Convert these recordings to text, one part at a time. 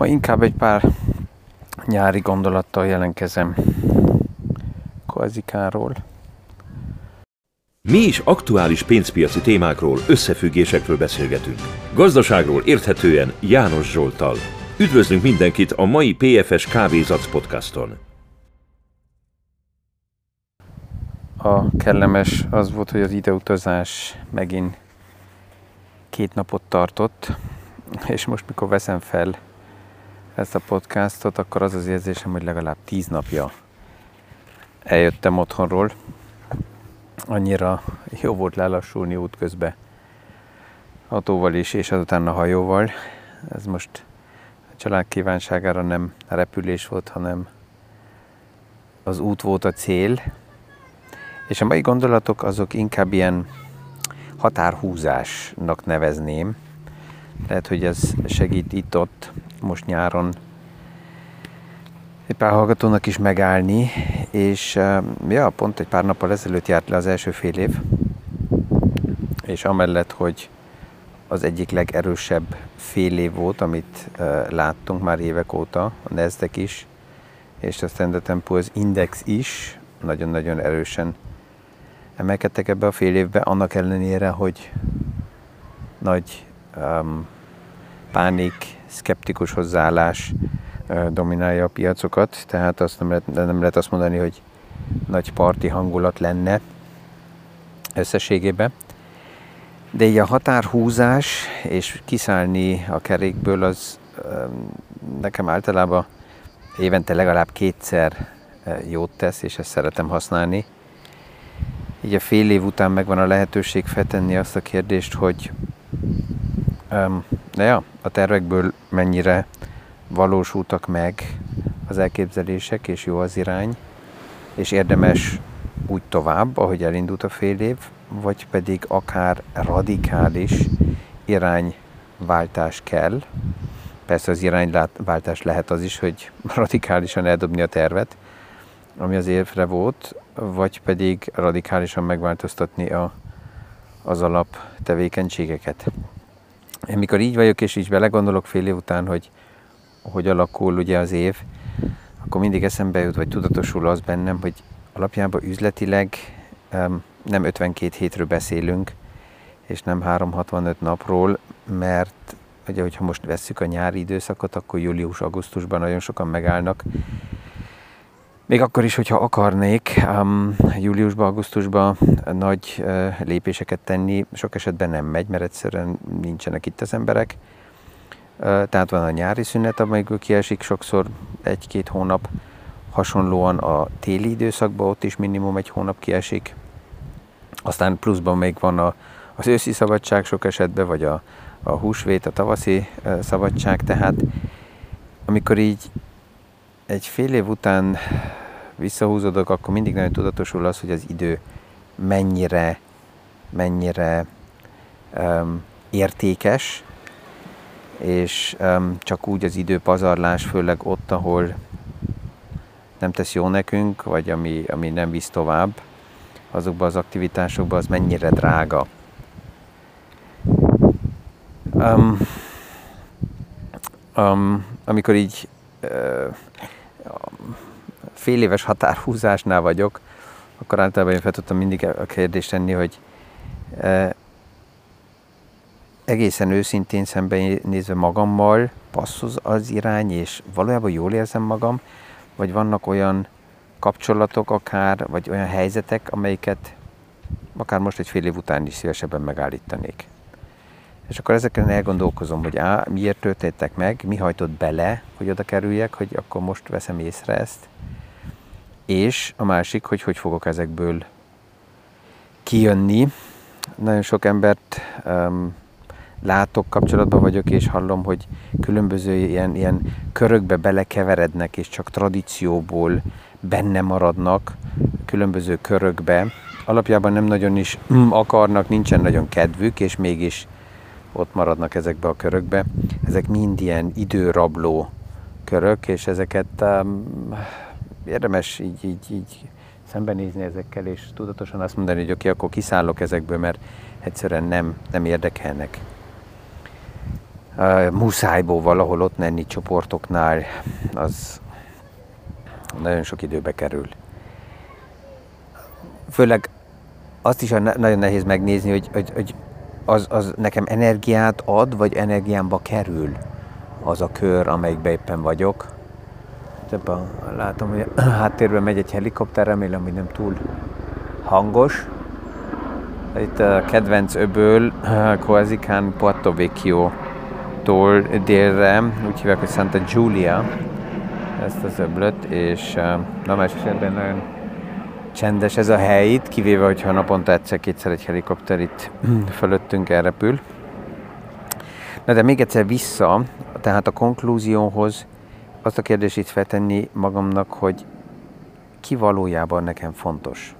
Ma inkább egy pár nyári gondolattal jelentkezem Koazikáról. Mi is aktuális pénzpiaci témákról, összefüggésekről beszélgetünk. Gazdaságról érthetően János Zsoltal. Üdvözlünk mindenkit a mai PFS Kávézac podcaston. A kellemes az volt, hogy az ideutazás megint két napot tartott, és most mikor veszem fel ezt a podcastot, akkor az az érzésem, hogy legalább tíz napja eljöttem otthonról. Annyira jó volt lelassulni útközben autóval is, és azután a hajóval. Ez most a család kívánságára nem repülés volt, hanem az út volt a cél. És a mai gondolatok azok inkább ilyen határhúzásnak nevezném. Lehet, hogy ez segít itt-ott most nyáron egy pár hallgatónak is megállni, és ja, pont egy pár nappal ezelőtt járt le az első fél év, és amellett, hogy az egyik legerősebb fél év volt, amit uh, láttunk már évek óta, a Nasdaq is, és a Standard Poor's Index is nagyon-nagyon erősen emelkedtek ebbe a fél évbe, annak ellenére, hogy nagy um, pánik, szkeptikus hozzáállás dominálja a piacokat, tehát azt nem lehet, nem lehet azt mondani, hogy nagy parti hangulat lenne összességében. De így a határhúzás és kiszállni a kerékből az nekem általában évente legalább kétszer jót tesz, és ezt szeretem használni. Így a fél év után megvan a lehetőség feltenni azt a kérdést, hogy de ja, a tervekből mennyire valósultak meg az elképzelések, és jó az irány, és érdemes úgy tovább, ahogy elindult a fél év, vagy pedig akár radikális irányváltás kell. Persze az irányváltás lehet az is, hogy radikálisan eldobni a tervet, ami az évre volt, vagy pedig radikálisan megváltoztatni a, az alap tevékenységeket. Mikor így vagyok, és így belegondolok fél év után, hogy hogy alakul ugye az év, akkor mindig eszembe jut, vagy tudatosul az bennem, hogy alapjában üzletileg nem 52 hétről beszélünk, és nem 365 napról, mert ugye, hogyha most vesszük a nyári időszakot, akkor július-augusztusban nagyon sokan megállnak. Még akkor is, hogyha akarnék um, júliusban, augusztusban nagy uh, lépéseket tenni, sok esetben nem megy, mert egyszerűen nincsenek itt az emberek. Tehát van a nyári szünet, amelyikből kiesik sokszor egy-két hónap, hasonlóan a téli időszakban ott is minimum egy hónap kiesik. Aztán pluszban még van a, az őszi szabadság sok esetben, vagy a, a húsvét, a tavaszi szabadság, tehát amikor így egy fél év után visszahúzódok, akkor mindig nagyon tudatosul az, hogy az idő mennyire, mennyire um, értékes, és um, csak úgy az időpazarlás, főleg ott, ahol nem tesz jó nekünk, vagy ami, ami nem visz tovább, azokban az aktivitásokban az mennyire drága. Um, um, amikor így uh, fél éves határhúzásnál vagyok, akkor általában én fel tudtam mindig a kérdést tenni, hogy uh, egészen őszintén szembenézve magammal passzoz az irány, és valójában jól érzem magam, vagy vannak olyan kapcsolatok akár, vagy olyan helyzetek, amelyiket akár most egy fél év után is szívesebben megállítanék. És akkor ezeken elgondolkozom, hogy á, miért történtek meg, mi hajtott bele, hogy oda kerüljek, hogy akkor most veszem észre ezt. És a másik, hogy hogy fogok ezekből kijönni. Nagyon sok embert um, látok, kapcsolatban vagyok, és hallom, hogy különböző ilyen, ilyen körökbe belekeverednek, és csak tradícióból benne maradnak különböző körökbe. Alapjában nem nagyon is akarnak, nincsen nagyon kedvük, és mégis ott maradnak ezekbe a körökbe. Ezek mind ilyen időrabló körök, és ezeket um, érdemes így, így, így szembenézni ezekkel, és tudatosan azt mondani, hogy oké, okay, akkor kiszállok ezekből, mert egyszerűen nem, nem érdekelnek. uh, muszájból valahol ott lenni csoportoknál, az nagyon sok időbe kerül. Főleg azt is nagyon nehéz megnézni, hogy, hogy, hogy az, az nekem energiát ad, vagy energiámba kerül az a kör, amelyikben éppen vagyok. Ebben látom, hogy a háttérben megy egy helikopter, remélem, hogy nem túl hangos. Itt a kedvenc öböl, Coazicán Puerto Vecchio-tól délre, úgy hívják, hogy Santa Giulia, ezt az öblöt, és na esetben nagyon csendes ez a hely itt, kivéve, hogyha naponta egyszer-kétszer egy helikopter itt fölöttünk elrepül. Na de még egyszer vissza, tehát a konklúzióhoz azt a kérdést itt feltenni magamnak, hogy ki valójában nekem fontos.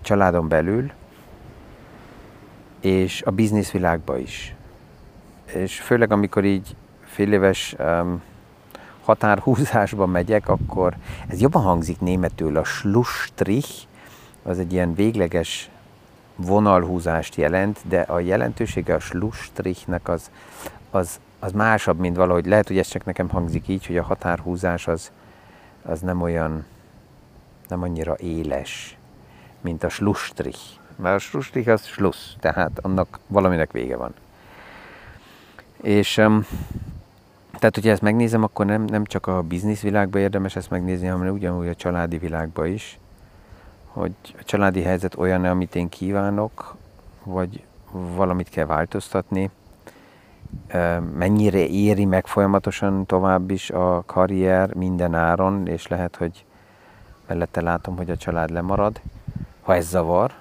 Családon belül, és a bizniszvilágban is. És főleg amikor így fél éves um, határhúzásba megyek, akkor ez jobban hangzik németül, a Schlussstrich, az egy ilyen végleges vonalhúzást jelent, de a jelentősége a Schlussstrichnek az, az, az másabb, mint valahogy. Lehet, hogy ez csak nekem hangzik így, hogy a határhúzás az, az nem olyan, nem annyira éles, mint a Schlussstrich. Mert a Schlussstrich az Schluss, tehát annak valaminek vége van. És um, tehát, hogyha ezt megnézem, akkor nem, nem csak a bizniszvilágban érdemes ezt megnézni, hanem ugyanúgy a családi világban is, hogy a családi helyzet olyan, amit én kívánok, vagy valamit kell változtatni, mennyire éri meg folyamatosan tovább is a karrier minden áron, és lehet, hogy mellette látom, hogy a család lemarad. Ha ez zavar,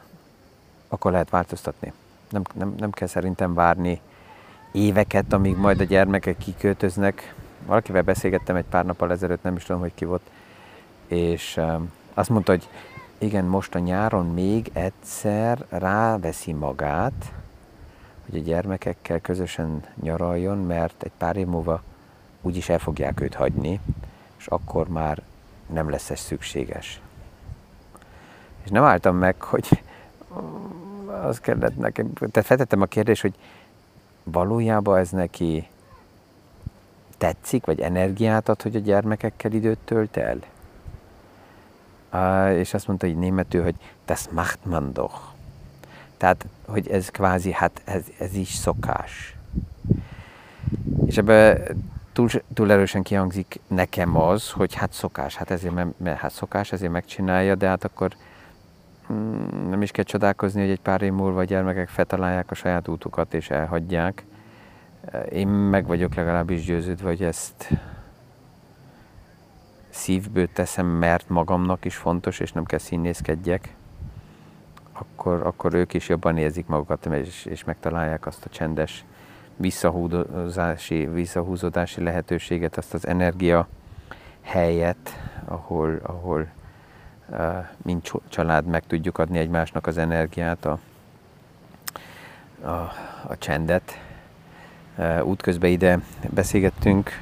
akkor lehet változtatni. Nem, nem, nem kell szerintem várni éveket, amíg majd a gyermekek kiköltöznek. Valakivel beszélgettem egy pár nappal ezelőtt, nem is tudom, hogy ki volt, és azt mondta, hogy igen, most a nyáron még egyszer ráveszi magát, hogy a gyermekekkel közösen nyaraljon, mert egy pár év múlva úgyis el fogják őt hagyni, és akkor már nem lesz ez szükséges. És nem álltam meg, hogy az kellett nekem, tehát feltettem a kérdést, hogy valójában ez neki tetszik, vagy energiát ad, hogy a gyermekekkel időt tölt el? És azt mondta hogy németül, hogy das macht man doch. Tehát, hogy ez kvázi, hát ez, ez is szokás. És ebbe túl, túl erősen kihangzik nekem az, hogy hát szokás, hát ezért, mert, mert hát szokás, ezért megcsinálja, de hát akkor Mm, nem is kell csodálkozni, hogy egy pár év múlva a gyermekek feltalálják a saját útukat és elhagyják. Én meg vagyok legalábbis győződve, hogy ezt szívből teszem, mert magamnak is fontos, és nem kell színészkedjek, akkor, akkor ők is jobban érzik magukat, és, és megtalálják azt a csendes visszahúzódási, visszahúzódási lehetőséget, azt az energia helyet, ahol, ahol mint család meg tudjuk adni egymásnak az energiát, a, a, a csendet. Útközben ide beszélgettünk,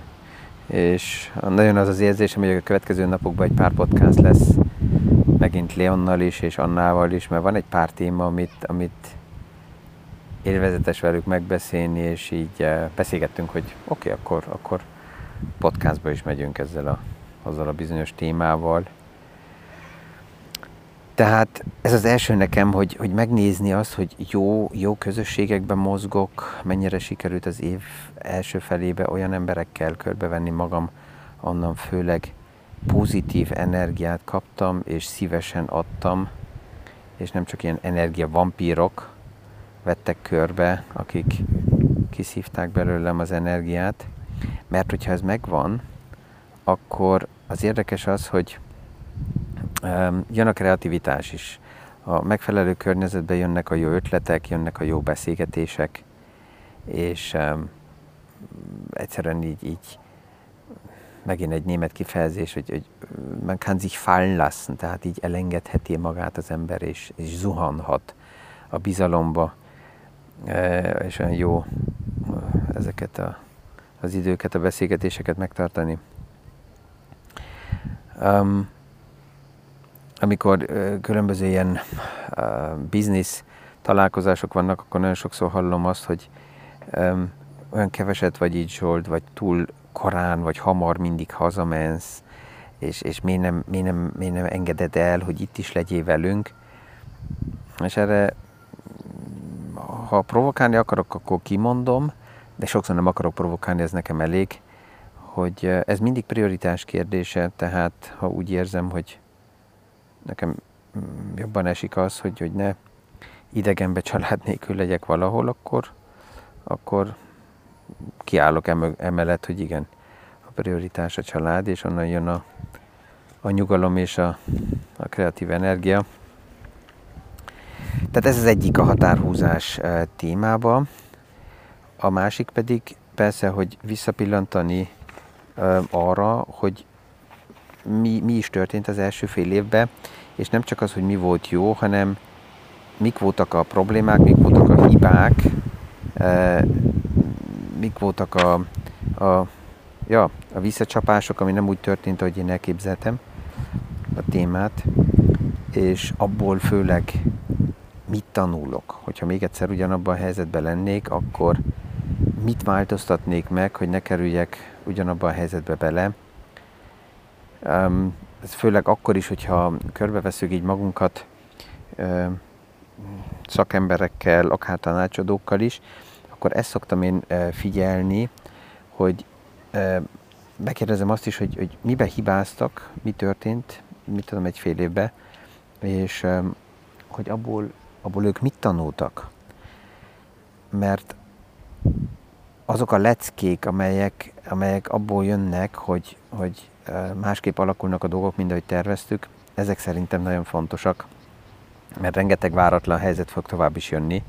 és nagyon az az érzésem, hogy a következő napokban egy pár podcast lesz, megint Leonnal is, és Annával is, mert van egy pár téma, amit, amit élvezetes velük megbeszélni, és így beszélgettünk, hogy oké, okay, akkor, akkor podcastba is megyünk ezzel a, azzal a bizonyos témával, tehát ez az első nekem, hogy, hogy megnézni azt, hogy jó, jó közösségekben mozgok, mennyire sikerült az év első felébe olyan emberekkel körbevenni magam, onnan főleg pozitív energiát kaptam, és szívesen adtam, és nem csak ilyen energiavampírok vettek körbe, akik kiszívták belőlem az energiát, mert hogyha ez megvan, akkor az érdekes az, hogy jön a kreativitás is. A megfelelő környezetben jönnek a jó ötletek, jönnek a jó beszélgetések, és egyszerűen így, így megint egy német kifejezés, hogy, hogy man kann sich fallen lassen, tehát így elengedheti magát az ember, és, és zuhanhat a bizalomba, és olyan jó ezeket a, az időket, a beszélgetéseket megtartani. Um, amikor különböző ilyen biznisz találkozások vannak, akkor nagyon sokszor hallom azt, hogy um, olyan keveset vagy így Zsolt, vagy túl korán, vagy hamar mindig hazamensz, és, és miért, nem, miért, nem, miért nem engeded el, hogy itt is legyél velünk. És erre, ha provokálni akarok, akkor kimondom, de sokszor nem akarok provokálni, ez nekem elég, hogy ez mindig prioritás kérdése, tehát ha úgy érzem, hogy nekem jobban esik az, hogy, hogy ne idegenbe család nélkül legyek valahol, akkor, akkor kiállok emellett, hogy igen, a prioritás a család, és onnan jön a, a nyugalom és a, a kreatív energia. Tehát ez az egyik a határhúzás témába. A másik pedig persze, hogy visszapillantani arra, hogy mi, mi is történt az első fél évben, és nem csak az, hogy mi volt jó, hanem mik voltak a problémák, mik voltak a hibák, mik voltak a, a, ja, a visszacsapások, ami nem úgy történt, ahogy én elképzeltem a témát, és abból főleg mit tanulok. Hogyha még egyszer ugyanabban a helyzetben lennék, akkor mit változtatnék meg, hogy ne kerüljek ugyanabban a helyzetbe bele. Um, ez főleg akkor is, hogyha körbeveszünk így magunkat uh, szakemberekkel, akár tanácsadókkal is, akkor ezt szoktam én figyelni, hogy megkérdezem azt is, hogy, hogy mibe hibáztak, mi történt, mit tudom, egy fél évben, és hogy abból, abból ők mit tanultak. Mert azok a leckék, amelyek, amelyek abból jönnek, hogy, hogy másképp alakulnak a dolgok, mint ahogy terveztük, ezek szerintem nagyon fontosak, mert rengeteg váratlan helyzet fog tovább is jönni,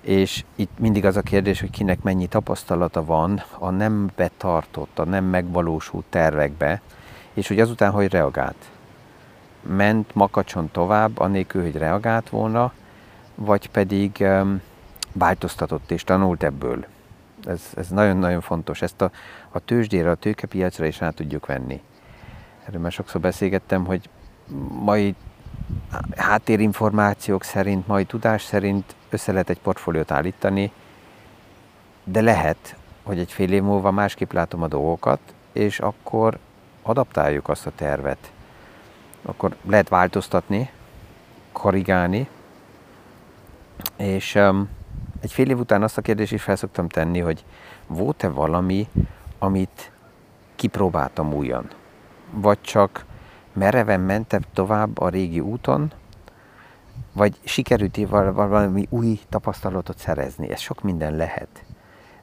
és itt mindig az a kérdés, hogy kinek mennyi tapasztalata van a nem betartott, a nem megvalósult tervekbe, és hogy azután hogy reagált. Ment makacson tovább, anélkül, hogy reagált volna, vagy pedig um, változtatott és tanult ebből. Ez, ez nagyon-nagyon fontos. Ezt a, a tőzsdére, a tőkepiacra is rá tudjuk venni. Erről már sokszor beszélgettem, hogy mai háttérinformációk szerint, mai tudás szerint össze lehet egy portfóliót állítani, de lehet, hogy egy fél év múlva másképp látom a dolgokat, és akkor adaptáljuk azt a tervet. Akkor lehet változtatni, korrigálni, és um, egy fél év után azt a kérdést is felszoktam tenni, hogy volt-e valami, amit kipróbáltam újan? Vagy csak mereven mentem tovább a régi úton, vagy sikerült valami új tapasztalatot szerezni. Ez sok minden lehet.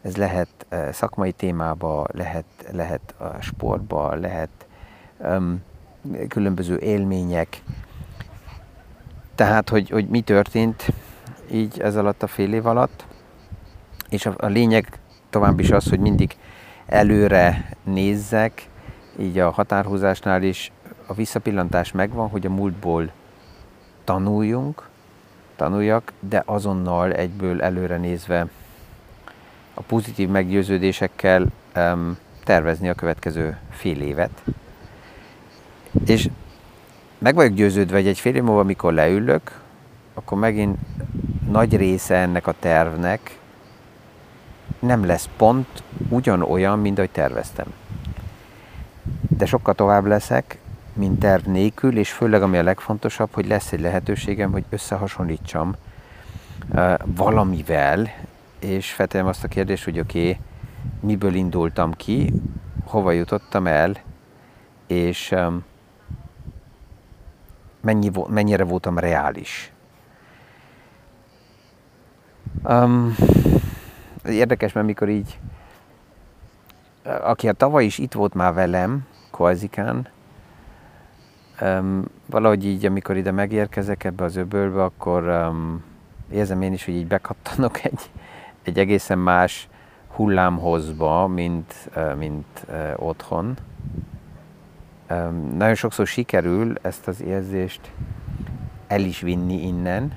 Ez lehet szakmai témába, lehet, lehet a sportba, lehet um, különböző élmények. Tehát, hogy, hogy mi történt így ez alatt a fél év alatt. És a, a lényeg tovább is az, hogy mindig előre nézzek, így a határhúzásnál is a visszapillantás megvan, hogy a múltból tanuljunk, tanuljak, de azonnal egyből előre nézve a pozitív meggyőződésekkel um, tervezni a következő fél évet. És meg vagyok győződve, hogy egy fél év múlva, amikor leülök, akkor megint nagy része ennek a tervnek nem lesz pont ugyanolyan, mint ahogy terveztem. De sokkal tovább leszek, mint terv nélkül, és főleg ami a legfontosabb, hogy lesz egy lehetőségem, hogy összehasonlítsam valamivel, és feltegyem azt a kérdést, hogy oké, okay, miből indultam ki, hova jutottam el, és mennyi, mennyire voltam reális. Um, érdekes, mert mikor így, aki a tavaly is itt volt már velem, Koazikán, Um, valahogy így, amikor ide megérkezek ebbe az öbölbe, akkor um, érzem én is, hogy így bekattanok egy, egy egészen más hullámhozba, mint, uh, mint uh, otthon. Um, nagyon sokszor sikerül ezt az érzést el is vinni innen,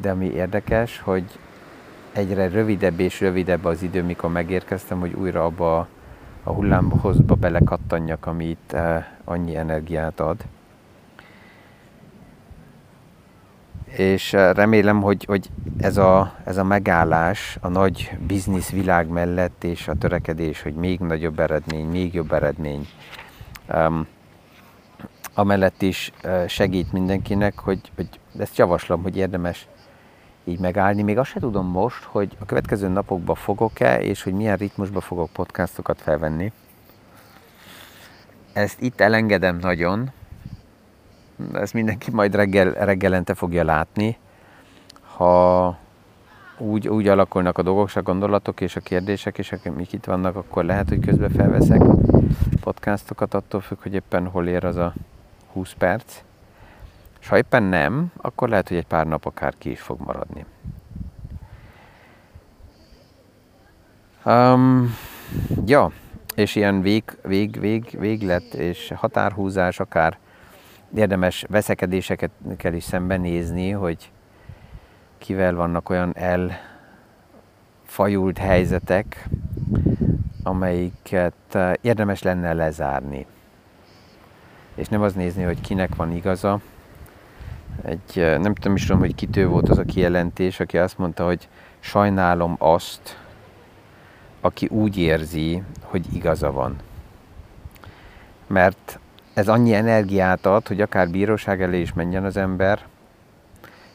de ami érdekes, hogy egyre rövidebb és rövidebb az idő, mikor megérkeztem, hogy újra abba a hullámhozba belekattanjak, ami itt uh, annyi energiát ad. és remélem, hogy, hogy ez, a, ez a megállás a nagy biznisz világ mellett, és a törekedés, hogy még nagyobb eredmény, még jobb eredmény, um, amellett is segít mindenkinek, hogy, hogy ezt javaslom, hogy érdemes így megállni. Még azt se tudom most, hogy a következő napokban fogok-e, és hogy milyen ritmusban fogok podcastokat felvenni. Ezt itt elengedem nagyon, ezt mindenki majd reggel, reggelente fogja látni. Ha úgy, úgy alakulnak a dolgok, a gondolatok és a kérdések, és akik itt vannak, akkor lehet, hogy közben felveszek podcastokat, attól függ, hogy éppen hol ér az a 20 perc. És ha éppen nem, akkor lehet, hogy egy pár nap akár ki is fog maradni. Um, ja, és ilyen vég, vég, vég, véglet és határhúzás, akár érdemes veszekedéseket kell is szembenézni, hogy kivel vannak olyan elfajult helyzetek, amelyiket eh, érdemes lenne lezárni. És nem az nézni, hogy kinek van igaza. Egy, nem tudom is tudom, hogy kitő volt az a kijelentés, aki azt mondta, hogy sajnálom azt, aki úgy érzi, hogy igaza van. Mert ez annyi energiát ad, hogy akár bíróság elé is menjen az ember,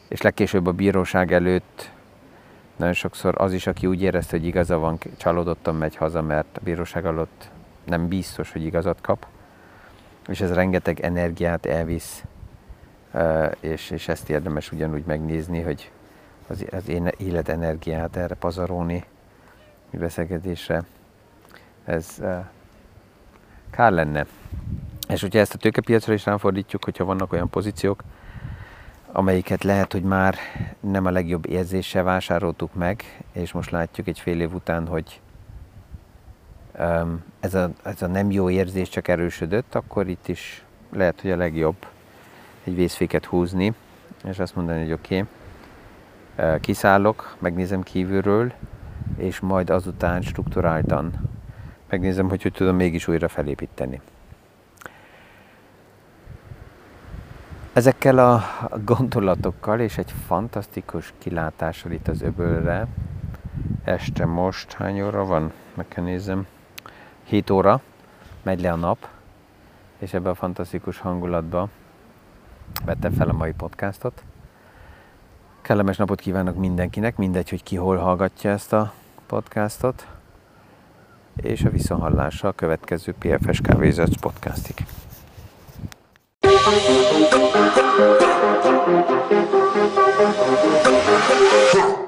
és legkésőbb a bíróság előtt nagyon sokszor az is, aki úgy érezte, hogy igaza van, csalódottan megy haza, mert a bíróság alatt nem biztos, hogy igazat kap, és ez rengeteg energiát elvisz, és, és ezt érdemes ugyanúgy megnézni, hogy az, az én életenergiát erre pazarolni, beszélgetésre, ez kár lenne. És hogyha ezt a tőkepiacra is ráfordítjuk, hogyha vannak olyan pozíciók, amelyiket lehet, hogy már nem a legjobb érzéssel vásároltuk meg, és most látjuk egy fél év után, hogy ez, a, ez a nem jó érzés csak erősödött, akkor itt is lehet, hogy a legjobb egy vészféket húzni, és azt mondani, hogy oké, okay, kiszállok, megnézem kívülről, és majd azután strukturáltan megnézem, hogy hogy tudom mégis újra felépíteni. Ezekkel a gondolatokkal és egy fantasztikus kilátással itt az öbölre, este most hány óra van? Meg kell nézem. 7 óra, megy le a nap, és ebben a fantasztikus hangulatban vettem fel a mai podcastot. Kellemes napot kívánok mindenkinek, mindegy, hogy ki hol hallgatja ezt a podcastot, és a viszonhallásra a következő PFS Kávézat podcastig. Thank.